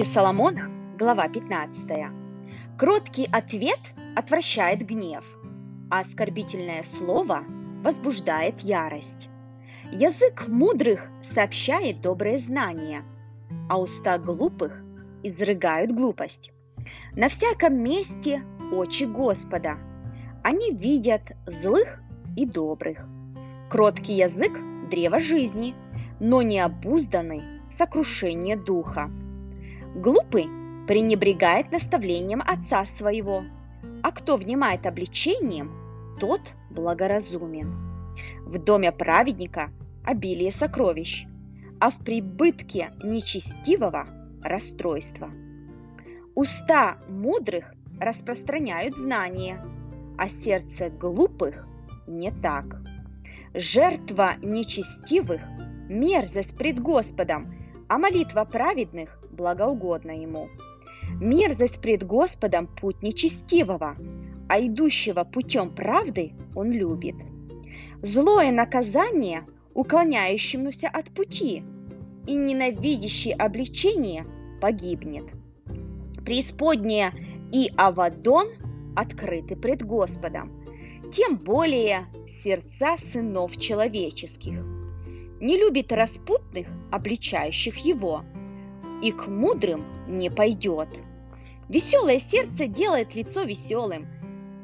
Соломона, глава 15. Кроткий ответ отвращает гнев, а оскорбительное слово возбуждает ярость. Язык мудрых сообщает доброе знание, а уста глупых изрыгают глупость. На всяком месте очи Господа. Они видят злых и добрых. Кроткий язык – древо жизни, но необузданный – сокрушение духа. Глупый пренебрегает наставлением отца своего, а кто внимает обличением, тот благоразумен. В доме праведника обилие сокровищ, а в прибытке нечестивого – расстройство. Уста мудрых распространяют знания, а сердце глупых не так. Жертва нечестивых – мерзость пред Господом, а молитва праведных благоугодна ему. Мерзость пред Господом путь нечестивого, а идущего путем правды он любит. Злое наказание уклоняющемуся от пути, и ненавидящий обличение погибнет. Преисподняя и Авадон открыты пред Господом, тем более сердца сынов человеческих. Не любит распутных, обличающих его – и к мудрым не пойдет. Веселое сердце делает лицо веселым,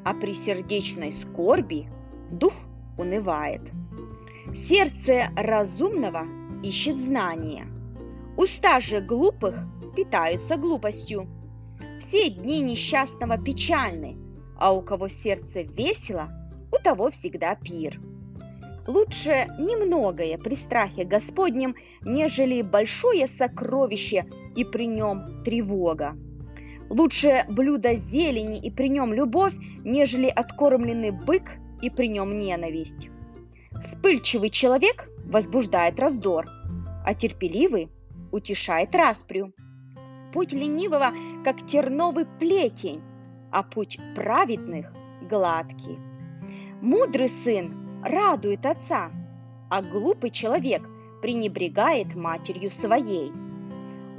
а при сердечной скорби дух унывает. Сердце разумного ищет знания, уста же глупых питаются глупостью. Все дни несчастного печальны, а у кого сердце весело, у того всегда пир. Лучше немногое при страхе Господнем, нежели большое сокровище и при нем тревога. Лучше блюдо зелени и при нем любовь, нежели откормленный бык и при нем ненависть. Вспыльчивый человек возбуждает раздор, а терпеливый утешает распрю. Путь ленивого, как терновый плетень, а путь праведных – гладкий. Мудрый сын радует отца, а глупый человек пренебрегает матерью своей.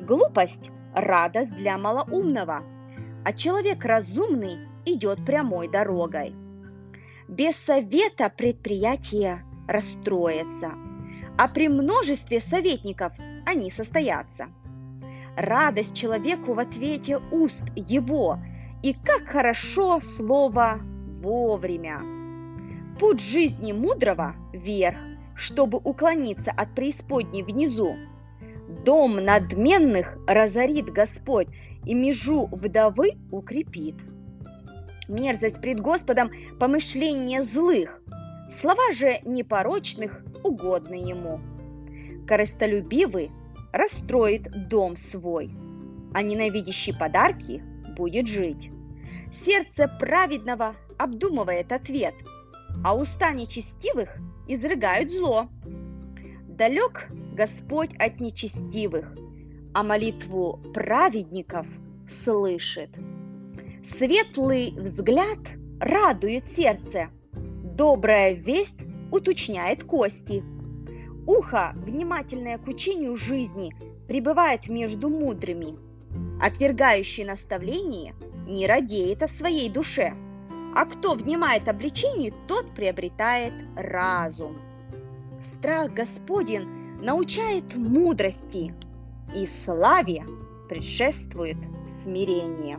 Глупость – радость для малоумного, а человек разумный идет прямой дорогой. Без совета предприятие расстроится, а при множестве советников они состоятся. Радость человеку в ответе уст его, и как хорошо слово вовремя. Путь жизни мудрого вверх, чтобы уклониться от преисподней внизу. Дом надменных разорит Господь, и межу вдовы укрепит. Мерзость пред Господом – помышление злых, слова же непорочных угодны ему. Корыстолюбивый расстроит дом свой, а ненавидящий подарки будет жить. Сердце праведного обдумывает ответ – а уста нечестивых изрыгают зло. Далек Господь от нечестивых, а молитву праведников слышит. Светлый взгляд радует сердце, добрая весть уточняет кости. Ухо, внимательное к учению жизни, пребывает между мудрыми. Отвергающий наставление не радеет о своей душе – а кто внимает обличению, тот приобретает разум. Страх Господень научает мудрости, и славе предшествует смирение.